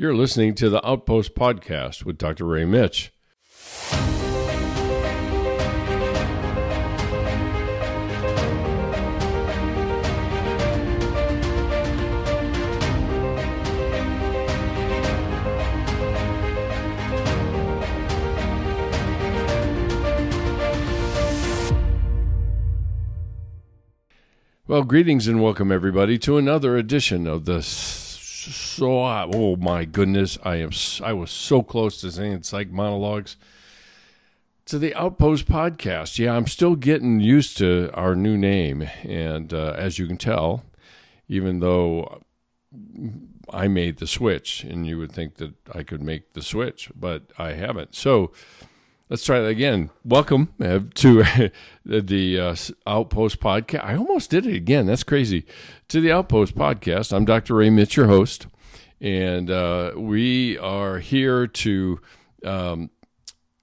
You're listening to the Outpost Podcast with Dr. Ray Mitsch. Well, greetings and welcome everybody to another edition of the so oh my goodness, I am I was so close to saying psych monologues to the Outpost podcast. Yeah, I'm still getting used to our new name, and uh, as you can tell, even though I made the switch, and you would think that I could make the switch, but I haven't. So Let's try that again. Welcome uh, to the uh, Outpost Podcast. I almost did it again. That's crazy. To the Outpost Podcast. I'm Dr. Ray Mitsch, your host, and uh, we are here to um,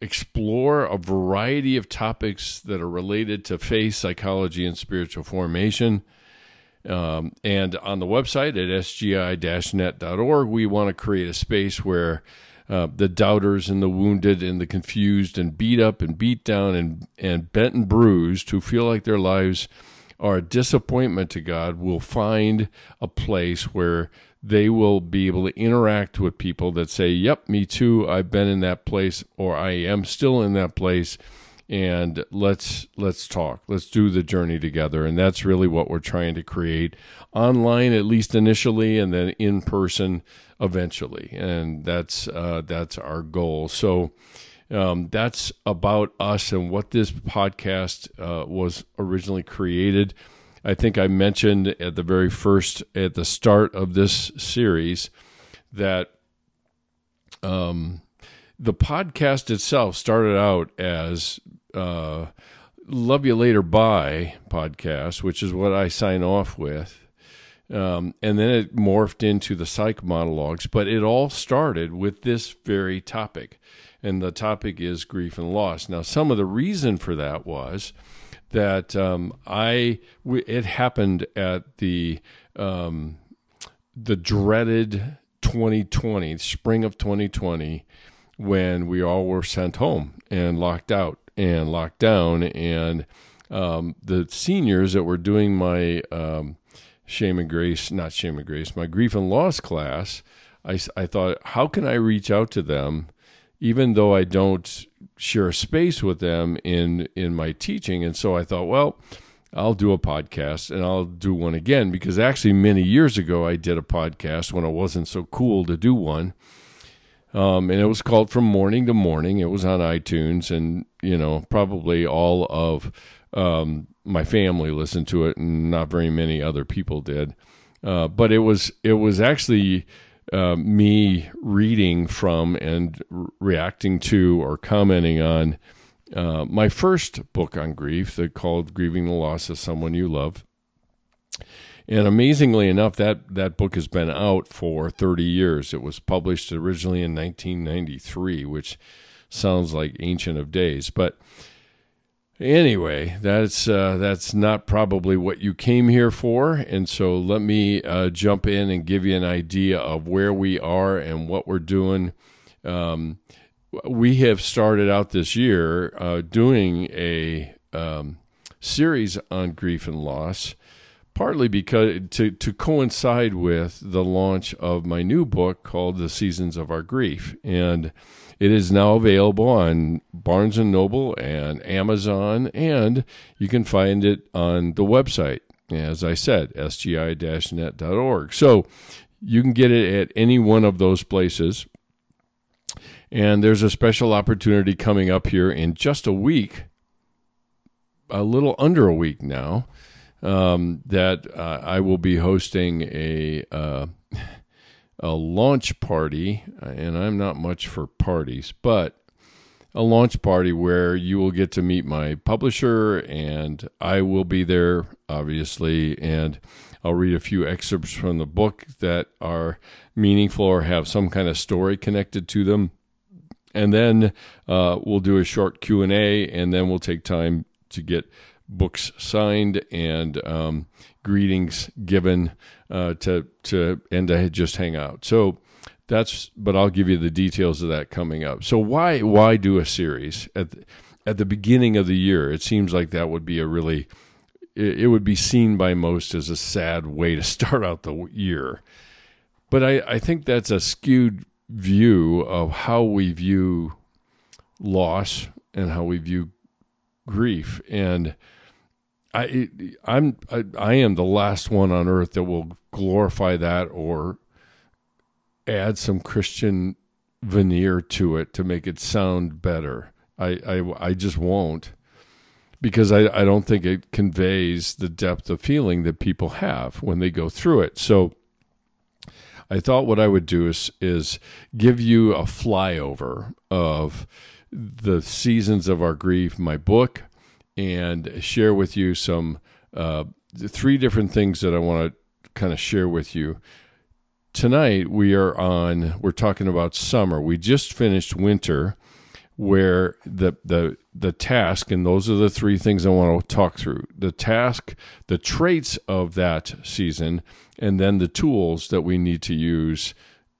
explore a variety of topics that are related to faith, psychology, and spiritual formation. Um, and on the website at sgi-net.org, we want to create a space where uh, the doubters and the wounded and the confused and beat up and beat down and, and bent and bruised who feel like their lives are a disappointment to God will find a place where they will be able to interact with people that say, Yep, me too. I've been in that place or I am still in that place and let's let's talk let's do the journey together and that's really what we're trying to create online at least initially and then in person eventually, and that's uh, that's our goal. So. Um, that's about us and what this podcast uh, was originally created. I think I mentioned at the very first, at the start of this series, that um, the podcast itself started out as uh, Love You Later Bye podcast, which is what I sign off with. Um, and then it morphed into the psych monologues, but it all started with this very topic. And the topic is grief and loss. Now, some of the reason for that was that um, I, it happened at the, um, the dreaded 2020, spring of 2020, when we all were sent home and locked out and locked down. And um, the seniors that were doing my, um, shame and grace, not shame and grace, my grief and loss class, I, I thought, how can I reach out to them, even though I don't share space with them in in my teaching? And so I thought, well, I'll do a podcast and I'll do one again because actually many years ago I did a podcast when it wasn't so cool to do one. Um, and it was called From Morning to Morning. It was on iTunes, and you know probably all of um, my family listened to it, and not very many other people did. Uh, but it was it was actually uh, me reading from and re- reacting to or commenting on uh, my first book on grief, that called "Grieving the Loss of Someone You Love." And amazingly enough, that, that book has been out for 30 years. It was published originally in 1993, which sounds like ancient of days. But Anyway, that's uh, that's not probably what you came here for, and so let me uh, jump in and give you an idea of where we are and what we're doing. Um, we have started out this year uh, doing a um, series on grief and loss, partly because to to coincide with the launch of my new book called "The Seasons of Our Grief," and it is now available on Barnes and Noble and Amazon, and you can find it on the website. As I said, sgi-net.org. So you can get it at any one of those places. And there's a special opportunity coming up here in just a week, a little under a week now, um, that uh, I will be hosting a uh, a launch party, and I'm not much for parties, but a launch party where you will get to meet my publisher, and I will be there, obviously, and I'll read a few excerpts from the book that are meaningful or have some kind of story connected to them. And then uh, we'll do a short Q and A, and then we'll take time to get books signed and um, greetings given uh, to to and to just hang out. So that's but I'll give you the details of that coming up. So why why do a series at the, at the beginning of the year? It seems like that would be a really it, would be seen by most as a sad way to start out the year. But I, I think that's a skewed view of how we view loss and how we view grief and I I'm I, I am the last one on earth that will glorify that or add some Christian veneer to it to make it sound better. I I, I just won't because I, I don't think it conveys the depth of feeling that people have when they go through it. So I thought what I would do is is give you a flyover of the seasons of our grief, my book, and share with you some uh, three different things that I want to kind of share with you. Tonight we are on. We're talking about summer. We just finished winter, where the the the task, and those are the three things I want to talk through: the task, the traits of that season, and then the tools that we need to use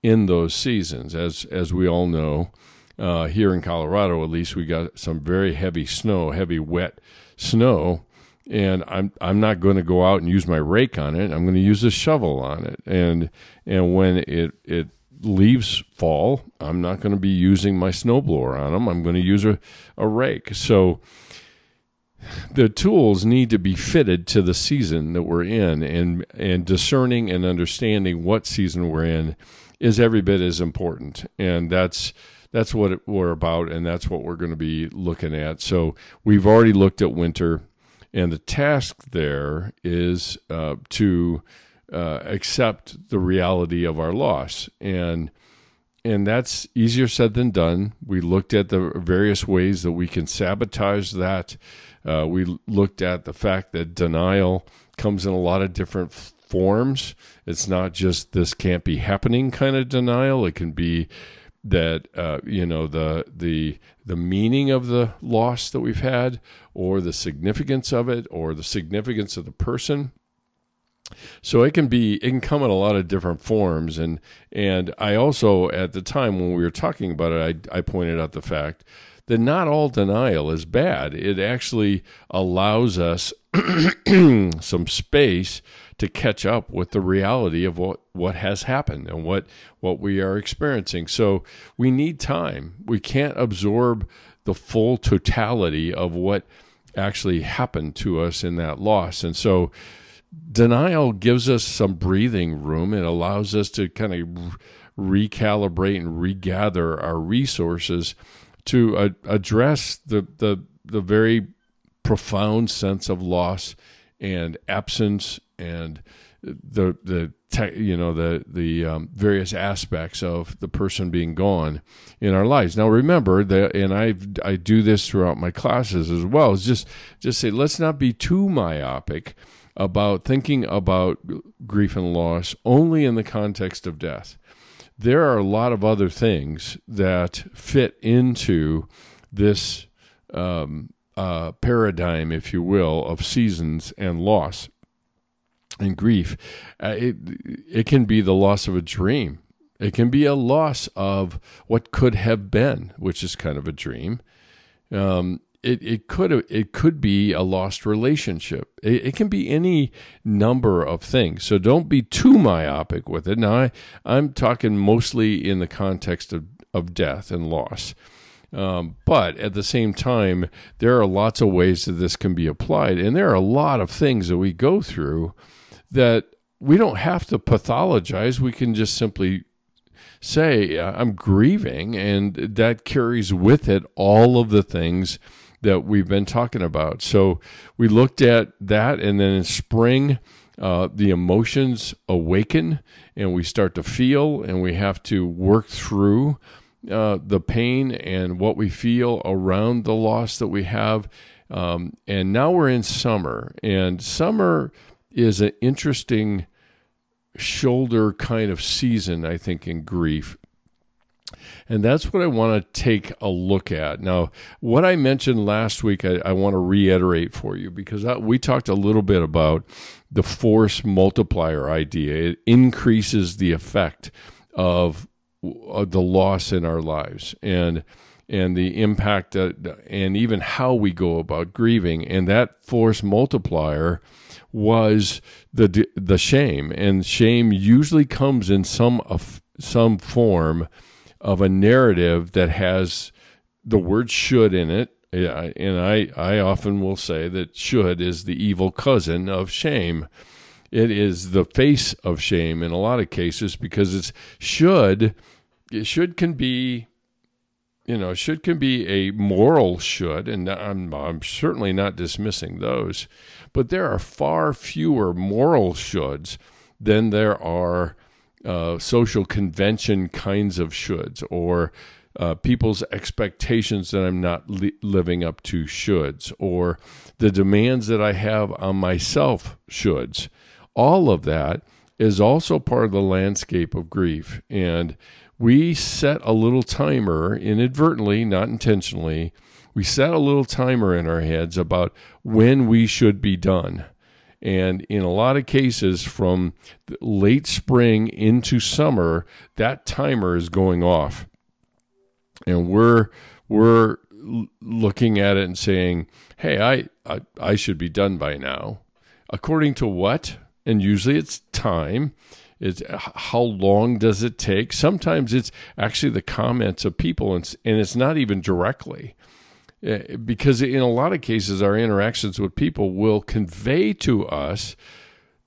in those seasons. As as we all know, uh, here in Colorado, at least, we got some very heavy snow, heavy wet snow, and I'm I'm not going to go out and use my rake on it. I'm going to use a shovel on it, and and when it it leaves fall, I'm not going to be using my snowblower on them. I'm going to use a, a rake. So the tools need to be fitted to the season that we're in, and and discerning and understanding what season we're in is every bit as important, and that's that's what we're about, and that's what we're going to be looking at. So we've already looked at winter, and the task there is uh, to uh, accept the reality of our loss, and and that's easier said than done. We looked at the various ways that we can sabotage that. Uh, we looked at the fact that denial comes in a lot of different forms. It's not just this can't be happening kind of denial. It can be that uh, you know the the the meaning of the loss that we've had, or the significance of it, or the significance of the person. So it can be it can come in a lot of different forms, and and I also at the time when we were talking about it, I I pointed out the fact that not all denial is bad. It actually allows us some space to catch up with the reality of what, what has happened and what, what we are experiencing. So we need time. We can't absorb the full totality of what actually happened to us in that loss. And so denial gives us some breathing room. It allows us to kind of recalibrate and regather our resources to uh, address the, the, the very profound sense of loss and absence and the the you know the the um, various aspects of the person being gone in our lives. Now remember that, and I I do this throughout my classes as well. Is just just say let's not be too myopic about thinking about grief and loss only in the context of death. There are a lot of other things that fit into this um, uh, paradigm, if you will, of seasons and loss and grief. Uh, it it can be the loss of a dream. It can be a loss of what could have been, which is kind of a dream. Um, it, it could it could be a lost relationship. It, it, can be any number of things. So don't be too myopic with it. Now I, I'm talking mostly in the context of, of death and loss. Um, but at the same time, there are lots of ways that this can be applied, and there are a lot of things that we go through that we don't have to pathologize. We can just simply say, I'm grieving, and that carries with it all of the things that we've been talking about. So we looked at that, and then in spring, uh, the emotions awaken and we start to feel, and we have to work through uh, the pain and what we feel around the loss that we have. Um, and now we're in summer, and summer is an interesting shoulder kind of season, I think, in grief. And that's what I want to take a look at. Now, what I mentioned last week, I, I want to reiterate for you because I, we talked a little bit about the force multiplier idea. It increases the effect of the loss in our lives and and the impact that, and even how we go about grieving and that force multiplier was the the shame and shame usually comes in some some form of a narrative that has the word should in it and I, I often will say that should is the evil cousin of shame. It is the face of shame in a lot of cases because it's should. Should can be you know, should can be a moral should, and I'm, I'm certainly not dismissing those, but there are far fewer moral shoulds than there are uh, social convention kinds of shoulds or uh, people's expectations that I'm not li- living up to shoulds or the demands that I have on myself shoulds. All of that is also part of the landscape of grief. And we set a little timer inadvertently, not intentionally. We set a little timer in our heads about when we should be done. And in a lot of cases, from late spring into summer, that timer is going off. And we're, we're looking at it and saying, hey, I, I, I should be done by now. According to what? And usually it's time. It's how long does it take? Sometimes it's actually the comments of people, and, and it's not even directly. Eh, because in a lot of cases, our interactions with people will convey to us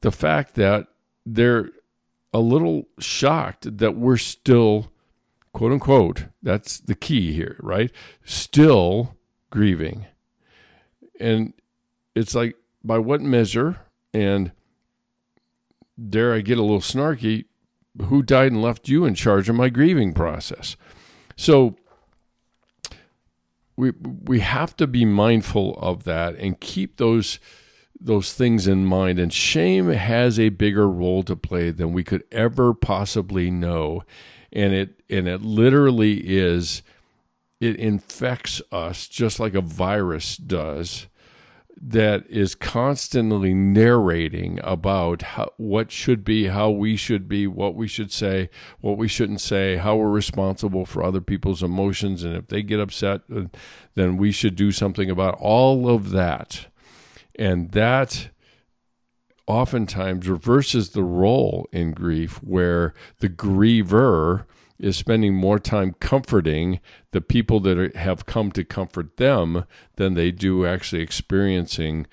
the fact that they're a little shocked that we're still, quote unquote, that's the key here, right? Still grieving. And it's like, by what measure? And dare I get a little snarky, who died and left you in charge of my grieving process? So we we have to be mindful of that and keep those those things in mind. And shame has a bigger role to play than we could ever possibly know. And it and it literally is it infects us just like a virus does that is constantly narrating about how, what should be, how we should be, what we should say, what we shouldn't say, how we're responsible for other people's emotions, and if they get upset, then we should do something about all of that. And that oftentimes reverses the role in grief where the griever is spending more time comforting the people that are, have come to comfort them than they do actually experiencing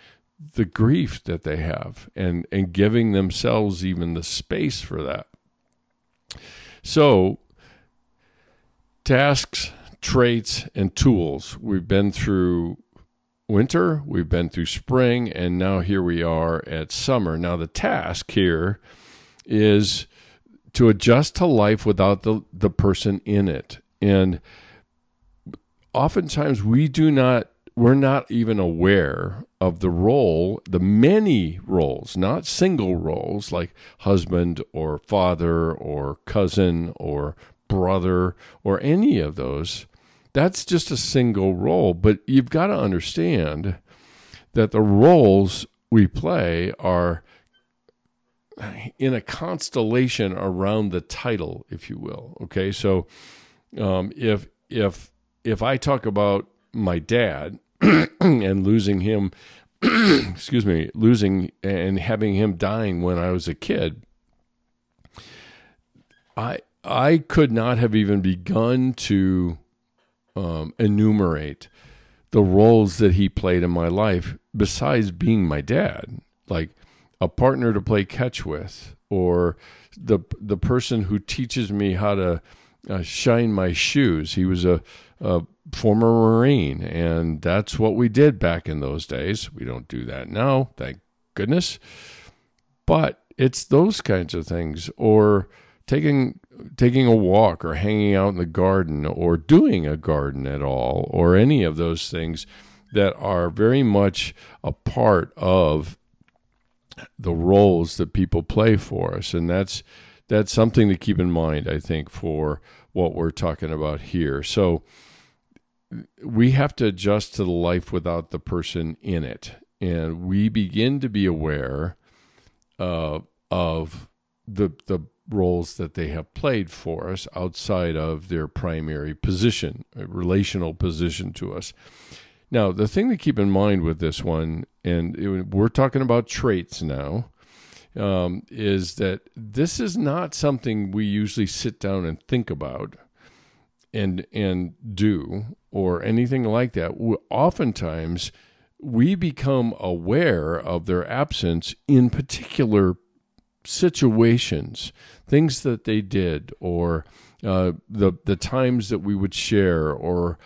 the grief that they have and and giving themselves even the space for that. So tasks traits and tools. We've been through winter we've been through spring and now here we are at summer. Now the task here is to adjust to life without the, the person in it. And oftentimes we do not, we're not even aware of the role, the many roles, not single roles like husband or father or cousin or brother or any of those. That's just a single role. But you've got to understand that the roles we play are in a constellation around the title, if you will. Okay, so um, if if if I talk about my dad and losing him, excuse me, losing and having him dying when I was a kid, I I could not have even begun to um, enumerate the roles that he played in my life besides being my dad. Like a partner to play catch with or the the person who teaches me how to uh, shine my shoes. He was a, a, former Marine, and that's what we did back in those days. We don't do that now, thank goodness. But it's those kinds of things, or taking taking a walk, or hanging out in the garden, or doing a garden at all, or any of those things that are very much a part of the roles that people play for us, and that's that's something to keep in mind. I think for what we're talking about here. So we have to adjust to the life without the person in it, and we begin to be aware uh, of the the roles that they have played for us outside of their primary position, relational position to us. Now, the thing to keep in mind with this one, and it, we're talking about traits now, um, is that this is not something we usually sit down and think about and and do or anything like that. We, oftentimes, we become aware of their absence in particular situations, things that they did, or uh, the the times that we would share, or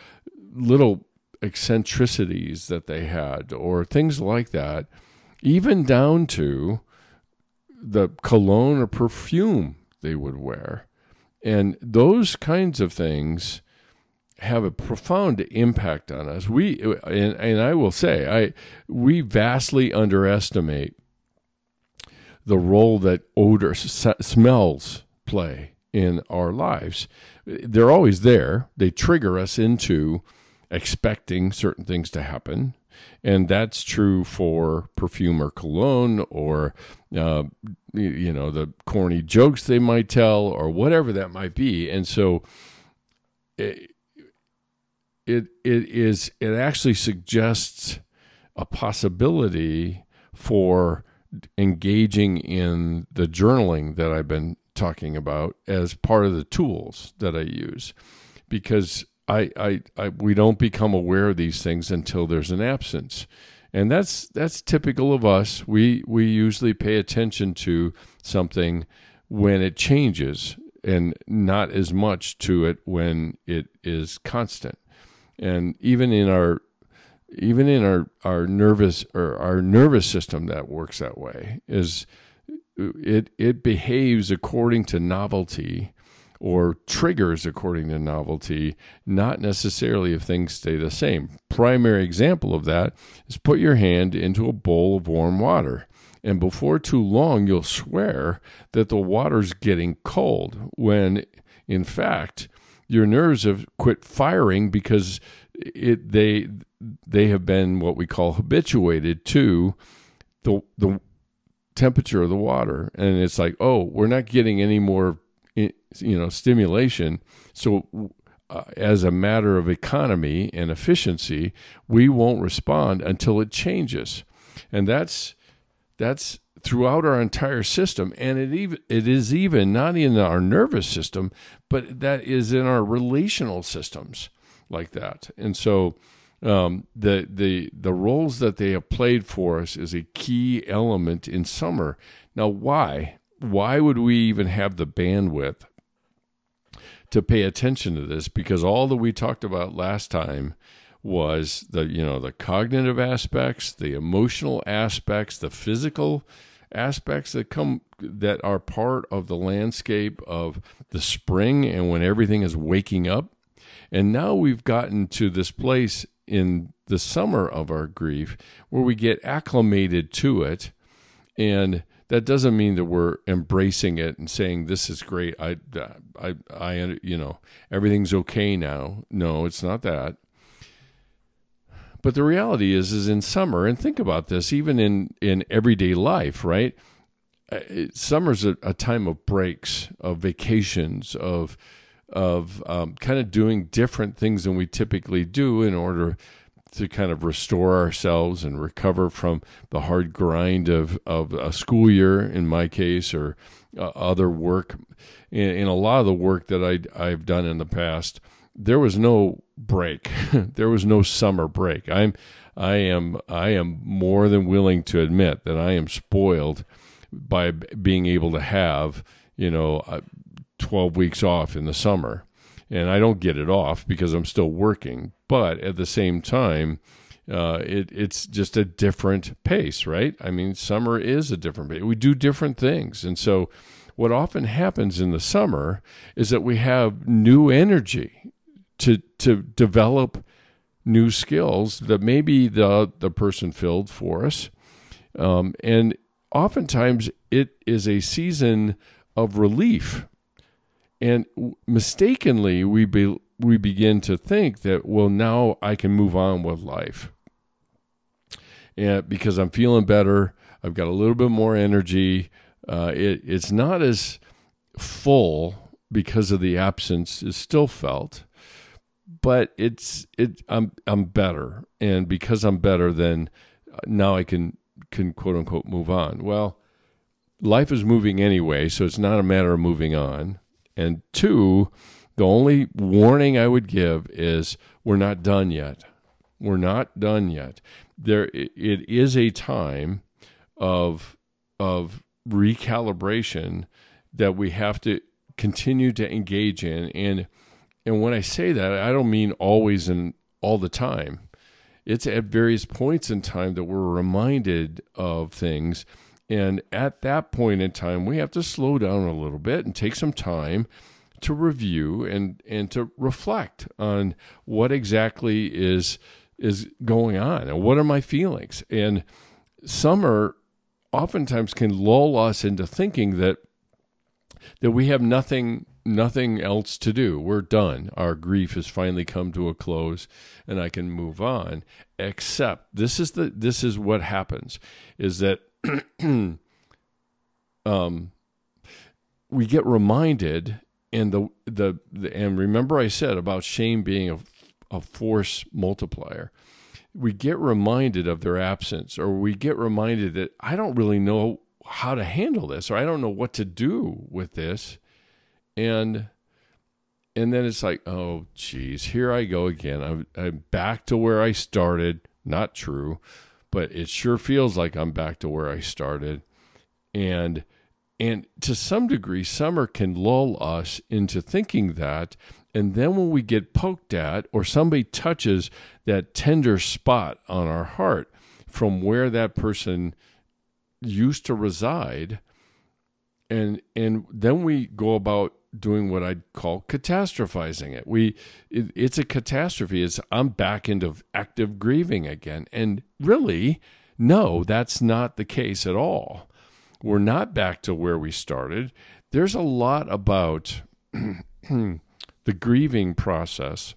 little eccentricities that they had, or things like that, even down to the cologne or perfume they would wear. And those kinds of things have a profound impact on us. We and, and I will say, I we vastly underestimate the role that odors, smells play in our lives. They're always there. They trigger us into expecting certain things to happen. And that's true for perfume or cologne or, uh, you know, the corny jokes they might tell or whatever that might be. And so it, it, it is, it actually suggests a possibility for engaging in the journaling that I've been talking about as part of the tools that I use because I, I, I, we don't become aware of these things until there's an absence, and that's that's typical of us. We we usually pay attention to something when it changes, and not as much to it when it is constant. And even in our even in our our nervous or our nervous system that works that way is it it behaves according to novelty or triggers according to novelty, not necessarily if things stay the same. Primary example of that is put your hand into a bowl of warm water. And before too long, you'll swear that the water's getting cold when, in fact, your nerves have quit firing because it they they have been what we call habituated to the the temperature of the water and it's like oh we're not getting any more you know stimulation. So uh, as a matter of economy and efficiency we won't respond until it changes. And that's that's throughout our entire system. And it even it is even not in our nervous system but that is in our relational systems like that. And so um, the the the roles that they have played for us is a key element in summer. Now why? Why would we even have the bandwidth to pay attention to this because all that we talked about last time was the you know the cognitive aspects, the emotional aspects, the physical aspects that come that are part of the landscape of the spring and when everything is waking up. And now we've gotten to this place in the summer of our grief where we get acclimated to it and that doesn't mean that we're embracing it and saying this is great. I, I, I, you know, everything's okay now. No, it's not that. But the reality is, is in summer, and think about this, even in in everyday life, right? Uh, summer's a, a time of breaks, of vacations, of of um, kind of doing different things than we typically do in order to kind of restore ourselves and recover from the hard grind of, of a school year, in my case, or uh, other work. In, in, a lot of the work that I, I've done in the past, there was no break. there was no summer break. I'm, I am, I am more than willing to admit that I am spoiled by being able to have, you know, uh, 12 weeks off in the summer and I don't get it off because I'm still working. But at the same time, uh, it, it's just a different pace, right? I mean, summer is a different pace. We do different things. And so, what often happens in the summer is that we have new energy to, to develop new skills that maybe the, the person filled for us. Um, and oftentimes, it is a season of relief and mistakenly, we be, we begin to think that well, now I can move on with life, and because I'm feeling better, I've got a little bit more energy. Uh, it, it's not as full because of the absence is still felt but it's it I'm I'm better. And because I'm better then now I can can quote unquote move on. Well life is moving anyway so it's not a matter of moving on. And two the only warning I would give is we're not done yet. We're not done yet. There it is a time of of recalibration that we have to continue to engage in. And and when I say that I don't mean always and all the time. It's at various points in time that we're reminded of things. And at that point in time we have to slow down a little bit and take some time to review and and to reflect on what exactly is is going on and what are my feelings and summer oftentimes can lull us into thinking that that we have nothing nothing else to do. We're done. Our grief has finally come to a close and I can move on. Except this is the this is what happens is that um we get reminded and the, the the and remember I said about shame being a a force multiplier. We get reminded of their absence or we get reminded that I don't really know how to handle this or I don't know what to do with this. And and then it's like oh geez here I go again. I'm, I'm back to where I started. Not true but it sure feels like I'm back to where I started. And and to some degree summer can lull us into thinking that and then when we get poked at or somebody touches that tender spot on our heart from where that person used to reside, and and then we go about doing what I'd call catastrophizing it. We it, it's a catastrophe. It's I'm back into active grieving again. And really, no, that's not the case at all. We're not back to where we started. There's a lot about the grieving process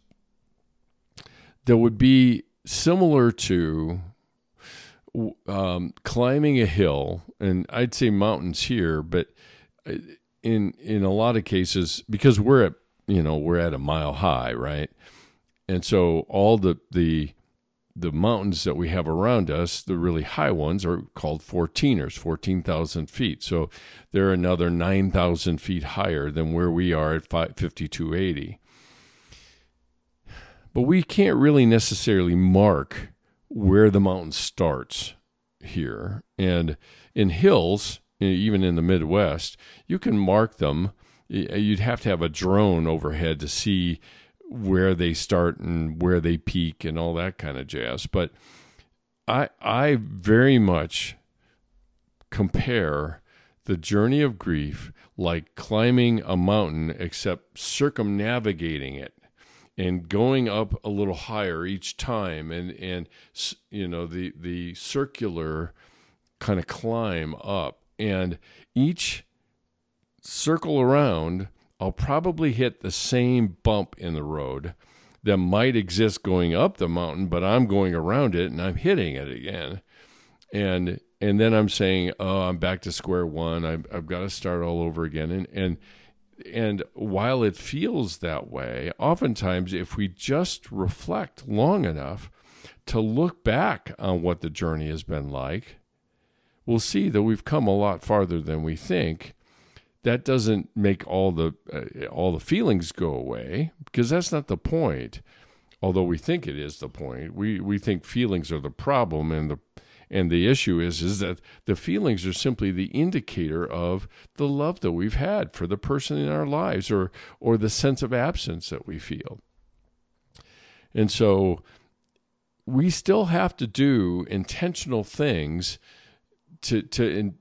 that would be similar to um, climbing a hill, and I'd say mountains here, but uh, in in a lot of cases, because we're at you know we're at a mile high, right? And so all the the the mountains that we have around us, the really high ones, are called 14ers, 14,000 feet. So they're another 9,000 feet higher than where we are at 5280. But we can't really necessarily mark where the mountain starts here. And in hills, even in the Midwest, you can mark them. You'd have to have a drone overhead to see where they start and where they peak and all that kind of jazz. But I I very much compare the journey of grief like climbing a mountain except circumnavigating it and going up a little higher each time and and you know the the circular kind of climb up and each circle around I'll probably hit the same bump in the road that might exist going up the mountain, but I'm going around it and I'm hitting it again. And and then I'm saying, oh, I'm back to square one. I've, I've got to start all over again. And and and while it feels that way, oftentimes if we just reflect long enough to look back on what the journey has been like, we'll see that we've come a lot farther than we think that doesn't make all the uh, all the feelings go away because that's not the point. Although we think it is the point we we think feelings are the problem and the and the issue is is that the feelings are simply the indicator of the love that we've had for the person in our lives or or the sense of absence that we feel. And so we still have to do intentional things to to in,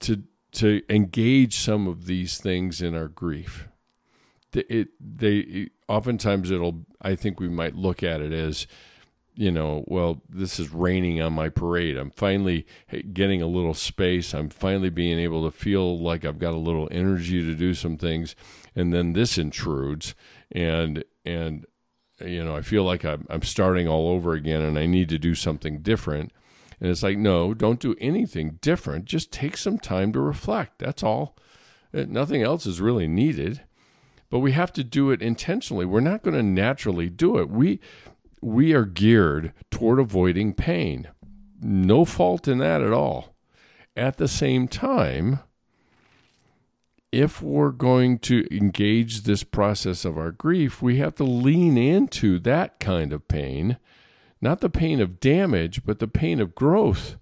to to engage some of these things in our grief. It they oftentimes it'll I think we might look at it as you know, well, this is raining on my parade. I'm finally getting a little space. I'm finally being able to feel like I've got a little energy to do some things, and then this intrudes, and and you know, I feel like I'm I'm starting all over again, and I need to do something different. And it's like, no, don't do anything different. Just take some time to reflect. That's all. Uh, Nothing else is really needed, but we have to do it intentionally. We're not going to naturally do it. We we are geared toward avoiding pain. No fault in that at all. At the same time, if we're going to engage this process of our grief, we have to lean into that kind of pain, not the pain of damage, but the pain of growth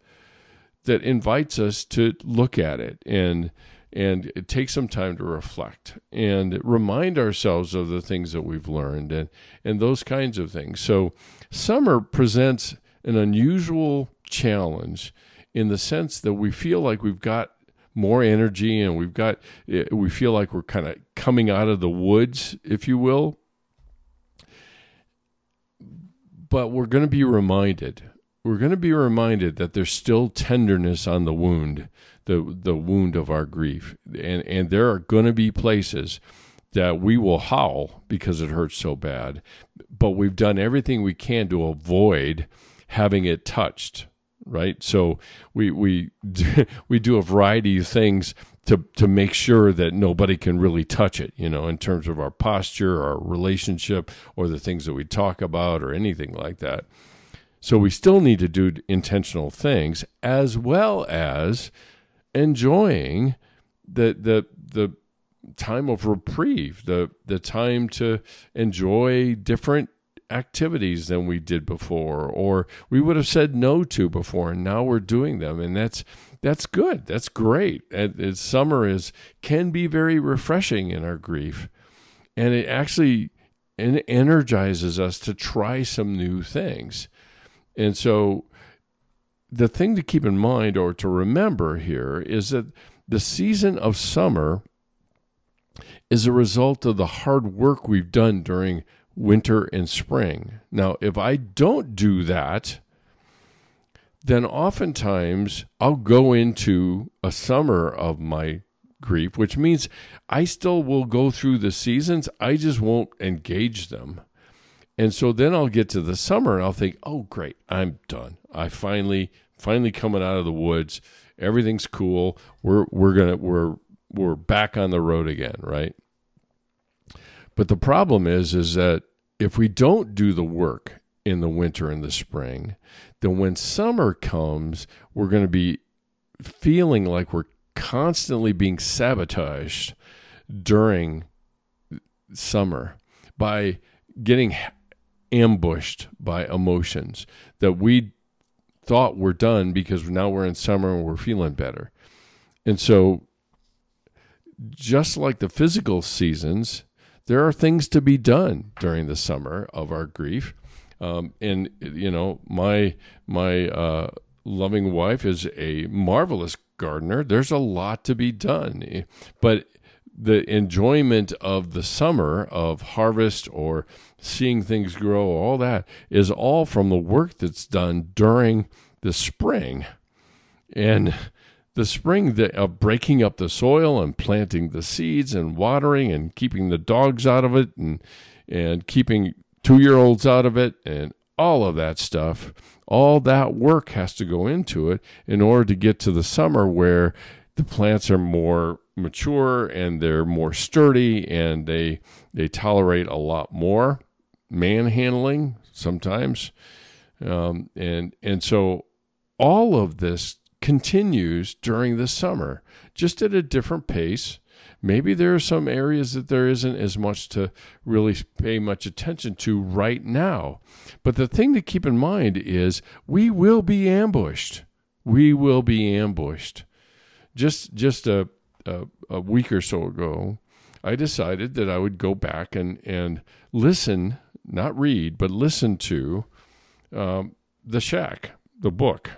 that invites us to look at it and and take some time to reflect and remind ourselves of the things that we've learned and and those kinds of things. So summer presents an unusual challenge in the sense that we feel like we've got more energy and we've got eh, we feel like we're kind of coming out of the woods if you will but we're going to be reminded we're going to be reminded that there's still tenderness on the wound the the wound of our grief. And and there are going to be places that we will howl because it hurts so bad but we've done everything we can to avoid having it touched right? So we we we do a variety of things to to make sure that nobody can really touch it you know in terms of our posture our relationship or the things that we talk about or anything like that. So we still need to do intentional things as well as enjoying the the the time of reprieve, the the time to enjoy different activities than we did before or we would have said no to before and now we're doing them and that's that's good. That's great. And, summer is can be very refreshing in our grief. And it actually and energizes us to try some new things. And so the thing to keep in mind or to remember here is that the season of summer is a result of the hard work we've done during winter and spring. Now, if I don't do that, then oftentimes I'll go into a summer of my grief, which means I still will go through the seasons, I just won't engage them. And so then I'll get to the summer and I'll think, "Oh, great, I'm done. I finally finally coming out of the woods. Everything's cool. We're we're going to we're we're back on the road again, right?" But the problem is is that if we don't do the work in the winter and the spring, then when summer comes, we're going to be feeling like we're constantly being sabotaged during summer by getting ambushed by emotions that we thought were done because now we're in summer and we're feeling better. And so, just like the physical seasons, there are things to be done during the summer of our grief. Um, and you know, my my uh, loving wife is a marvelous gardener. There's a lot to be done, but the enjoyment of the summer of harvest or seeing things grow, all that is all from the work that's done during the spring. And the spring of breaking up the soil and planting the seeds and watering and keeping the dogs out of it and and keeping two year olds out of it and all of that stuff all that work has to go into it in order to get to the summer where the plants are more mature and they're more sturdy and they they tolerate a lot more manhandling sometimes um, and and so all of this continues during the summer, just at a different pace. Maybe there are some areas that there isn't as much to really pay much attention to right now. But the thing to keep in mind is we will be ambushed. We will be ambushed. Just just a, a, a week or so ago, I decided that I would go back and, and listen, not read, but listen to um, The Shack, the book.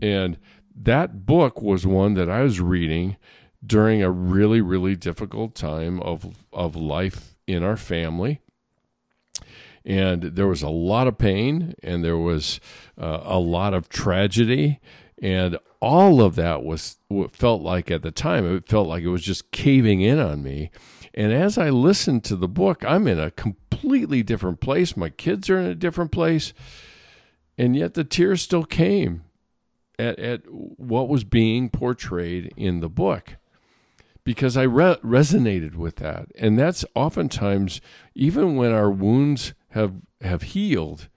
And that book was one that I was reading during a really, really difficult time of, of life in our family. And there was a lot of pain and there was uh, a lot of tragedy. And all of that was what felt like at the time, it felt like it was just caving in on me. And as I listened to the book, I'm in a completely different place. My kids are in a different place. And yet the tears still came at, at what was being portrayed in the book because I re- resonated with that. And that's oftentimes, even when our wounds have, have healed,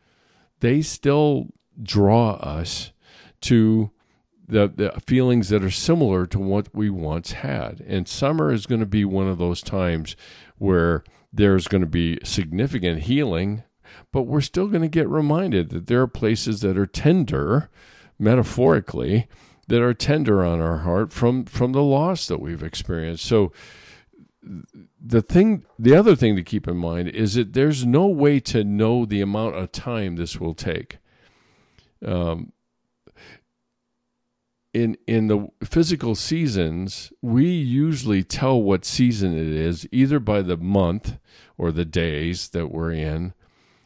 they still draw us to the, the feelings that are similar to what we once had. And summer is going to be one of those times where there's going to be significant healing, but we're still going to get reminded that there are places that are tender, metaphorically, that are tender on our heart from from the loss that we've experienced. So the thing the other thing to keep in mind is that there's no way to know the amount of time this will take. Um, in in the physical seasons, we usually tell what season it is either by the month or the days that we're in,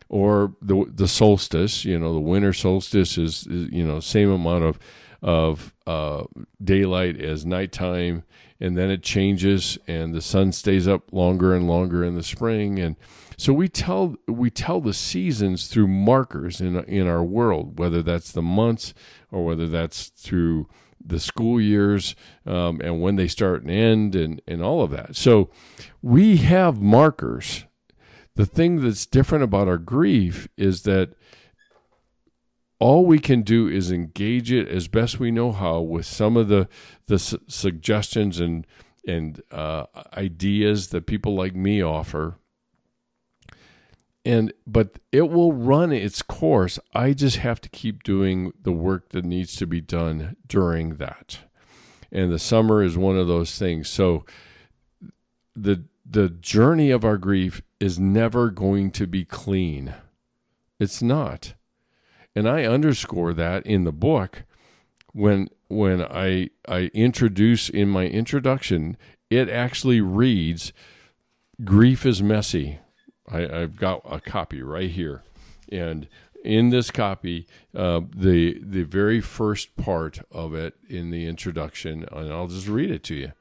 or the the solstice. You know, the winter solstice is, is you know same amount of of uh, daylight as nighttime, and then it changes, and the sun stays up longer and longer in the spring, and so we tell we tell the seasons through markers in in our world, whether that's the months or whether that's through the school years um, and when they start and end and, and all of that. So we have markers. The thing that's different about our grief is that all we can do is engage it as best we know how with some of the the su- suggestions and and uh, ideas that people like me offer. And but it will run its course. I just have to keep doing the work that needs to be done during that. And the summer is one of those things. So the the journey of our grief is never going to be clean. It's not and i underscore that in the book when when i i introduce in my introduction it actually reads grief is messy I, have got a copy right here, and in this copy, uh, the the very first part of it in the introduction, and I'll just read it to you.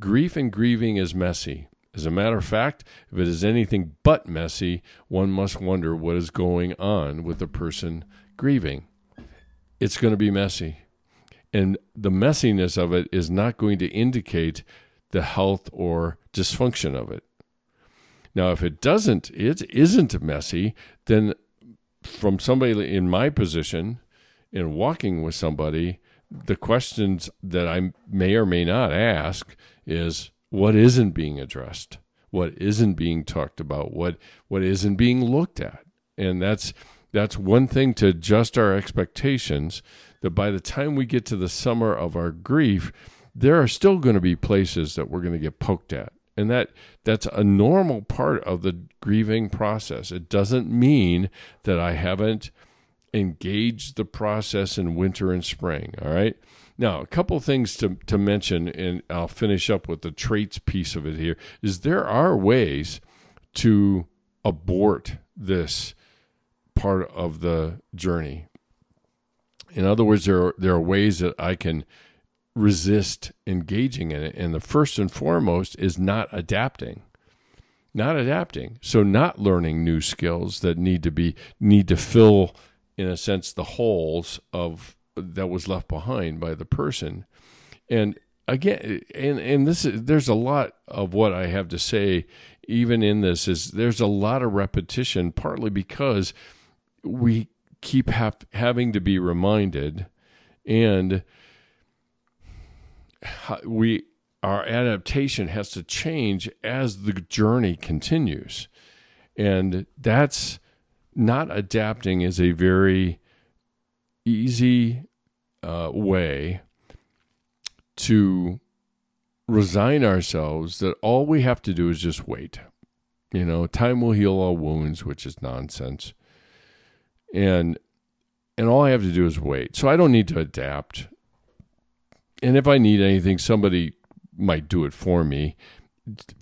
Grief and grieving is messy. As a matter of fact, if it is anything but messy, one must wonder what is going on with the person grieving. It's going to be messy. And the messiness of it is not going to indicate the health or dysfunction of it. Now, if it doesn't, it isn't messy, then from somebody in my position, in walking with somebody, the questions that I may or may not ask is what isn't being addressed, what isn't being talked about, what what isn't being looked at, and that's that's one thing to adjust our expectations. That by the time we get to the summer of our grief, there are still going to be places that we're going to get poked at. And that that's a normal part of the grieving process. It doesn't mean that i haven't engaged the process in winter and spring all right now a couple things to, to mention and i'll finish up with the traits piece of it here is there are ways to abort this part of the journey in other words there are, there are ways that i can resist engaging in it. And the first and foremost is not adapting. Not adapting. So not learning new skills that need to be need to fill in a sense the holes of that was left behind by the person. And again and and this is there's a lot of what I have to say even in this is there's a lot of repetition partly because we keep have, having to be reminded and we our adaptation has to change as the journey continues and that's not adapting is a very easy uh, way to resign ourselves that all we have to do is just wait you know time will heal all wounds which is nonsense and and all i have to do is wait so i don't need to adapt and if I need anything, somebody might do it for me,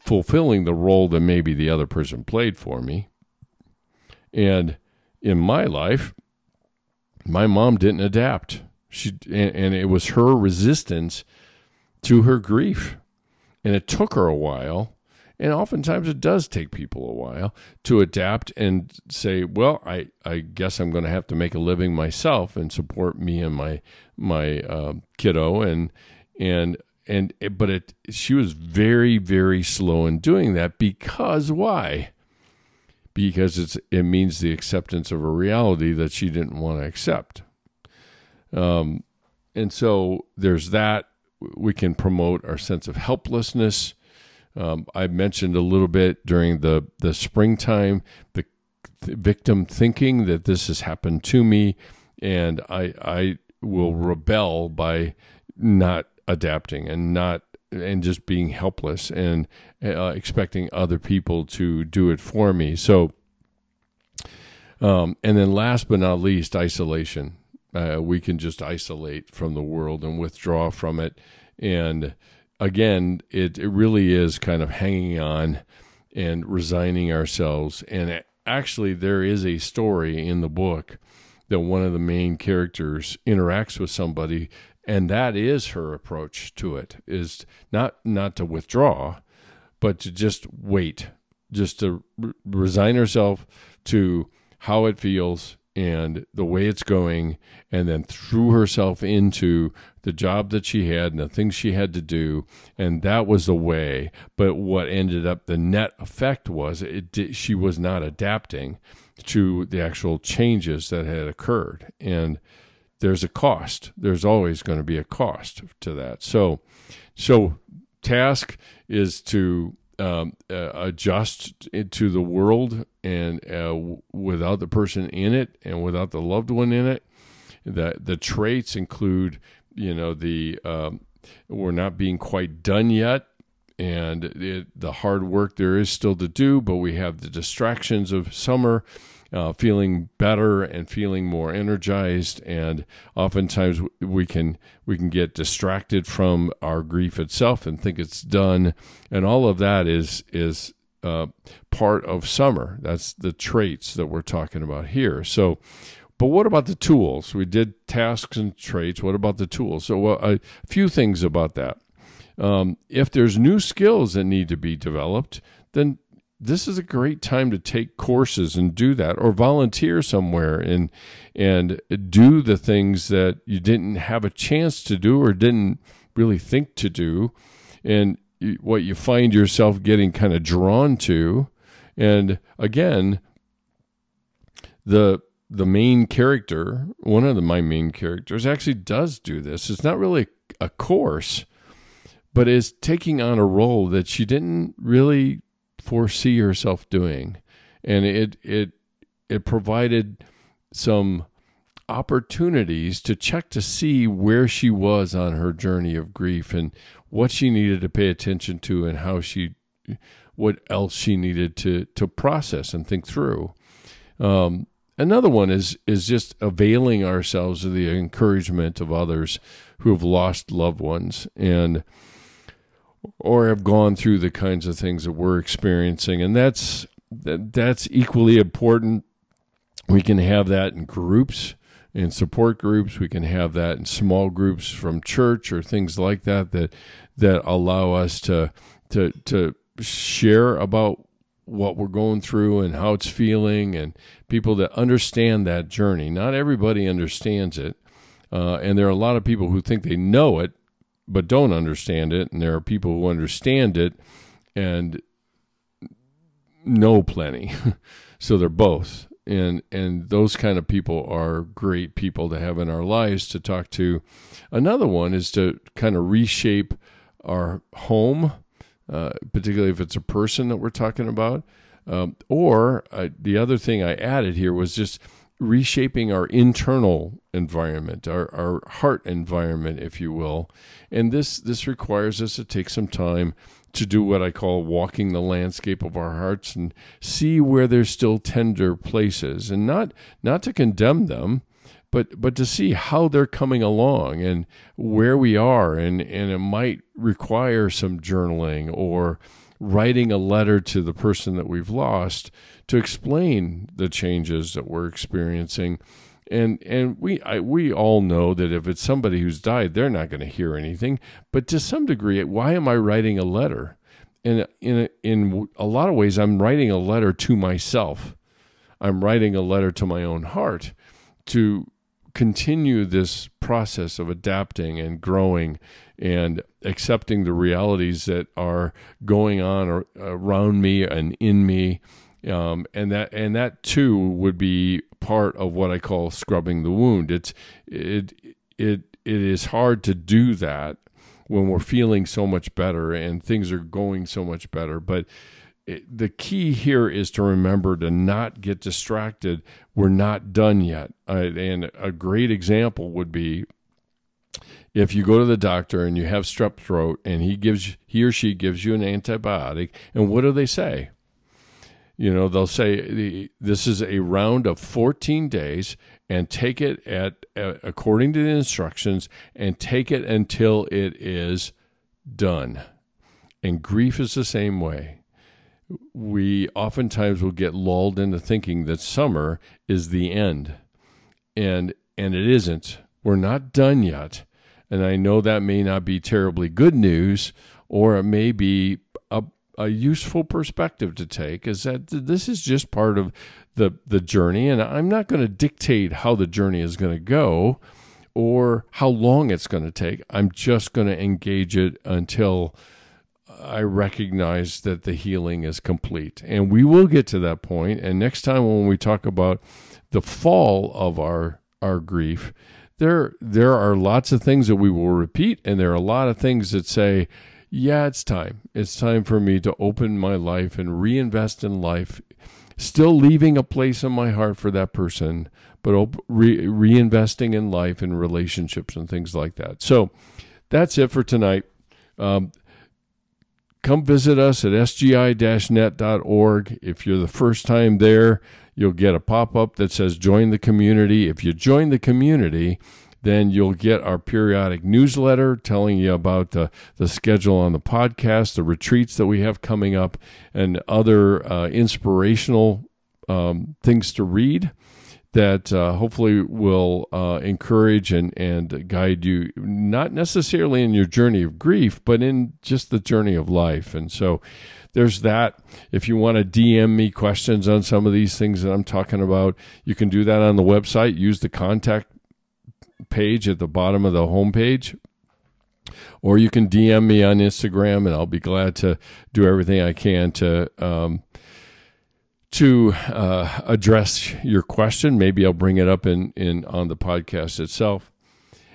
fulfilling the role that maybe the other person played for me. And in my life, my mom didn't adapt. She and, and it was her resistance to her grief. And it took her a while and oftentimes it does take people a while to adapt and say, well, I, I guess I'm going to have to make a living myself and support me and my my uh, kiddo and and and but it she was very very slow in doing that because why? Because it's it means the acceptance of a reality that she didn't want to accept. Um, and so there's that. We can promote our sense of helplessness. Um, I mentioned a little bit during the the springtime the th- victim thinking that this has happened to me, and I I will rebel by not adapting and not and just being helpless and uh, expecting other people to do it for me. So, um, and then last but not least, isolation. Uh, we can just isolate from the world and withdraw from it. And again, it, it really is kind of hanging on and resigning ourselves. And actually, there is a story in the book that one of the main characters interacts with somebody and that is her approach to it is not not to withdraw but to just wait just to re- resign herself to how it feels and the way it's going and then threw herself into the job that she had and the things she had to do and that was the way but what ended up the net effect was it did, she was not adapting to the actual changes that had occurred and there's a cost. There's always going to be a cost to that. So, so task is to um, uh, adjust to the world and uh, without the person in it and without the loved one in it. The the traits include, you know, the um, we're not being quite done yet, and it, the hard work there is still to do, but we have the distractions of summer uh, feeling better and feeling more energized. And oftentimes we can we can get distracted from our grief itself and think it's done. And all of that is is uh, part of summer. That's the traits that we're talking about here. So. But what about the tools? We did tasks and traits. What about the tools? So, well, a few things about that. Um, if there's new skills that need to be developed, then this is a great time to take courses and do that or volunteer somewhere and and do the things that you didn't have a chance to do or didn't really think to do. And what you find yourself getting kind of drawn to. And again the the main character one of the my main characters actually does do this. It's not really a course but is taking on a role that she didn't really foresee herself doing, and it it it provided some opportunities to check to see where she was on her journey of grief and what she needed to pay attention to and how she what else she needed to to process and think through. Um, another one is is just availing ourselves of the encouragement of others who have lost loved ones and or have gone through the kinds of things that we're experiencing. And that's that's equally important. We can have that in groups in support groups. We can have that in small groups from church or things like that that that allow us to to to share about what we're going through and how it's feeling and people that understand that journey. Not everybody understands it uh, and there are a lot of people who think they know it but don't understand it, and there are people who understand it and know plenty. so they're both. And and those kind of people are great people to have in our lives to talk to. Another one is to kind of reshape our home, uh, particularly if it's a person that we're talking about. Um, or uh, the other thing I added here was just reshaping our internal environment, our, our heart environment, if you will. And this this requires us to take some time to do what I call walking the landscape of our hearts and see where there's still tender places and not not to condemn them, but but to see how they're coming along and where we are and, and it might require some journaling or writing a letter to the person that we've lost to explain the changes that we're experiencing. And and we I, we all know that if it's somebody who's died, they're not going to hear anything. But to some degree, why am I writing a letter? And in a, in a lot of ways, I'm writing a letter to myself. I'm writing a letter to my own heart to continue this process of adapting and growing and accepting the realities that are going on around me and in me um, and that and that too would be part of what I call scrubbing the wound. It's it it it is hard to do that when we're feeling so much better and things are going so much better, but it, the key here is to remember to not get distracted. We're not done yet. Uh, and a great example would be if you go to the doctor and you have strep throat and he gives he or she gives you an antibiotic and what do they say you know they'll say this is a round of 14 days and take it at uh, according to the instructions and take it until it is done. And grief is the same way. We oftentimes will get lulled into thinking that summer is the end. And and it isn't. We're not done yet. And i know that may not be terribly good news or it may be a, useful perspective to take is that this is just part of the the journey and i'm not going to dictate how the journey is going to go or how long it's going to take i'm just going to engage it until I recognize that the healing is complete. And we will get to that point. And next time when we talk about the fall of our our grief, there there are lots of things that we will repeat and there are a lot of things that say, yeah, it's time. It's time for me to open my life and reinvest in life, still leaving a place in my heart for that person, but re- reinvesting in life and relationships and things like that. So that's it for tonight. Um, come visit us at sgi-net.org. If you're the first time there, you'll get a pop-up that says join the community. If you join the community, then you'll get our periodic newsletter telling you about the, the schedule on the podcast, the retreats that we have coming up, and other uh, inspirational um, things to read that uh, hopefully will uh, encourage and, and guide you, not necessarily in your journey of grief, but in just the journey of life. And so there's that. If you want to DM me questions on some of these things that I'm talking about, you can do that on the website. Use the contact page at the bottom of the homepage. Or you can DM me on Instagram, and I'll be glad to do everything I can to um, to uh, address your question. Maybe I'll bring it up in, in on the podcast itself.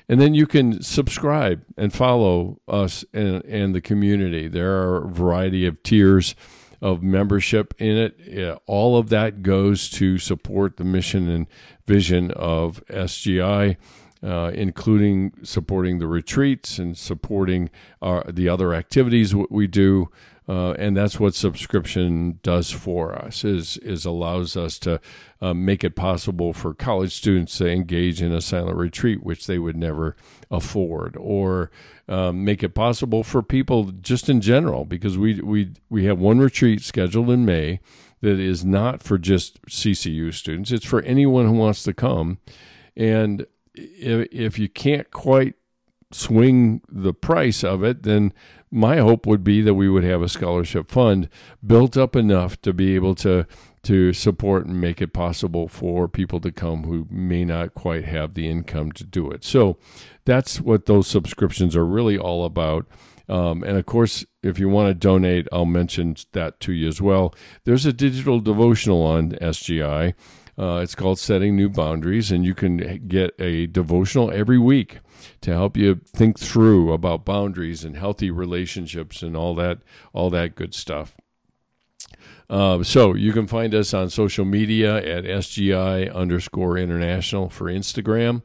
And then you can subscribe and follow us and, and the community. There are a variety of tiers of membership in it. All of that goes to support the mission and vision of SGI, uh, including supporting the retreats and supporting our, the other activities we do. Uh, and that's what subscription does for us is is allows us to uh, make it possible for college students to engage in a silent retreat which they would never afford or um, make it possible for people just in general because we we we have one retreat scheduled in May that is not for just CCU students it's for anyone who wants to come and if, you can't quite swing the price of it then my hope would be that we would have a scholarship fund built up enough to be able to to support and make it possible for people to come who may not quite have the income to do it. So that's what those subscriptions are really all about. Um, and of course, if you want to donate, I'll mention that to you as well. There's a digital devotional on SGI. Uh, it's called Setting New Boundaries, and you can get a devotional every week to help you think through about boundaries and healthy relationships and all that all that good stuff. Uh, so you can find us on social media at SGI underscore international for Instagram,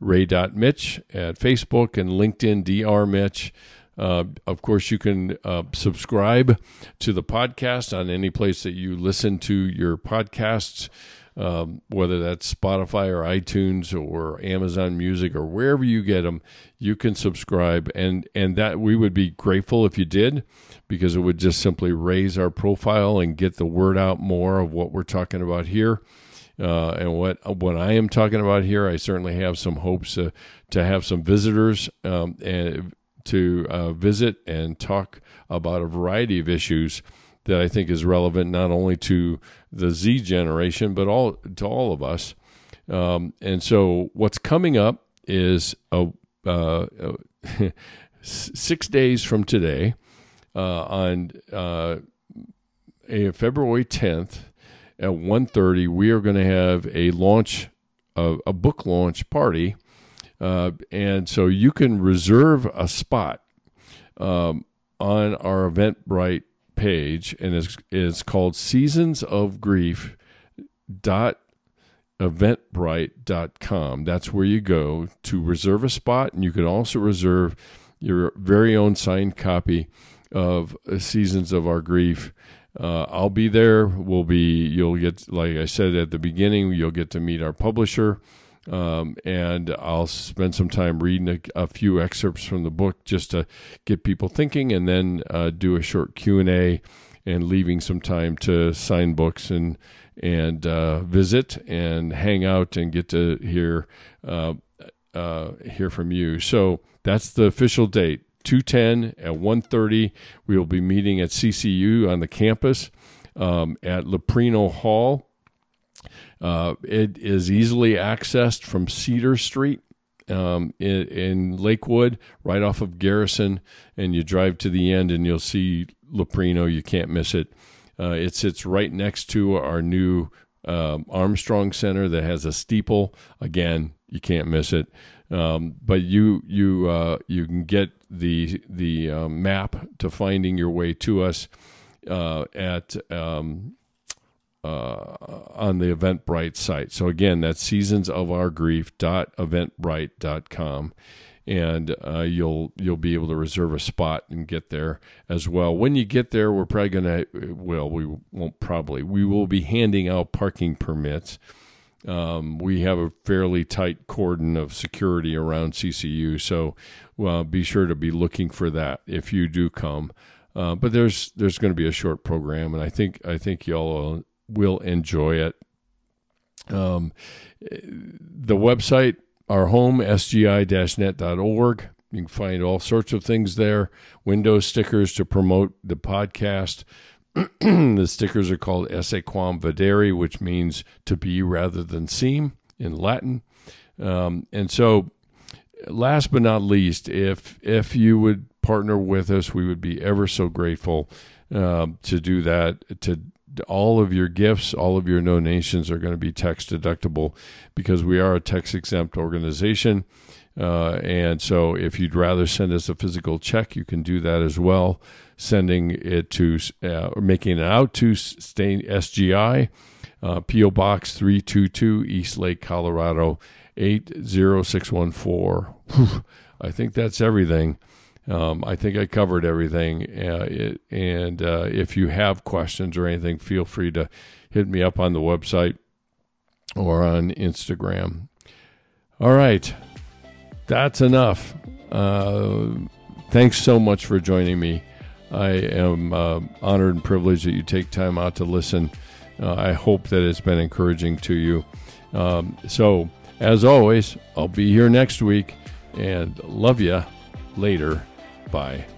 Ray.Mitsch at Facebook and LinkedIn, Dr. Mitsch. Uh, of course, you can uh, subscribe to the podcast on any place that you listen to your podcasts um, whether that's Spotify or iTunes or Amazon Music or wherever you get them, you can subscribe, and and that we would be grateful if you did, because it would just simply raise our profile and get the word out more of what we're talking about here. Uh, and what what I am talking about here, I certainly have some hopes uh, to have some visitors um, and to uh, visit and talk about a variety of issues that I think is relevant not only to the Z generation but all to all of us. Um, and so what's coming up is a, uh, six days from today uh, on uh, a February 10th at 1.30, we are going to have a launch, a, a book launch party. Uh, and so you can reserve a spot um, on our Eventbrite page, and it's, it's called Seasons of Grief dot eventbrite.com. That's where you go to reserve a spot, and you can also reserve your very own signed copy of Seasons of Our Grief. Uh, I'll be there. We'll be. You'll get, like I said at the beginning, you'll get to meet our publisher, um, and I'll spend some time reading a, a, few excerpts from the book just to get people thinking, and then uh, do a short Q and A, and leaving some time to sign books and and uh, visit and hang out and get to hear uh, uh, hear from you. So that's the official date. 210 at 1.30 we will be meeting at ccu on the campus um, at Leprino Hall uh, it is easily accessed from cedar street um, in, in, lakewood right off of garrison and you drive to the end and you'll see Leprino. you can't miss it uh, it sits right next to our new um, Armstrong Center that has a steeple. Again, you can't miss it. Um, but you you uh, you can get the the uh, map to finding your way to us uh, at um, uh, on the Eventbrite site. So again, that's seasonsofourgrief.eventbrite.com and uh, you'll you'll be able to reserve a spot and get there as well. When you get there, we're probably gonna well, we won't probably we will be handing out parking permits. Um, we have a fairly tight cordon of security around CCU, so well, be sure to be looking for that if you do come. Uh, but there's there's going to be a short program, and I think I think y'all will enjoy it. Um, the website our home, sgi-net.org. You can find all sorts of things there. Window stickers to promote the podcast. the stickers are called Esse Quam Videre, which means to be rather than seem in Latin. Um, and so, last but not least, if if you would partner with us, we would be ever so grateful uh, to do that. To all of your gifts, all of your donations are going to be tax deductible because we are a tax exempt organization. Uh, and so, if you'd rather send us a physical check, you can do that as well. Sending it to uh, or making it out to SGI, uh, PO Box three two two East Lake, Colorado eight zero six one four. I think that's everything. Um, I think I covered everything. Uh, it, and uh, if you have questions or anything, feel free to hit me up on the website or on Instagram. All right, that's enough. Uh, thanks so much for joining me. I am uh, honored and privileged that you take time out to listen. Uh, I hope that it's been encouraging to you. Um, so, as always, I'll be here next week and love you later. Bye.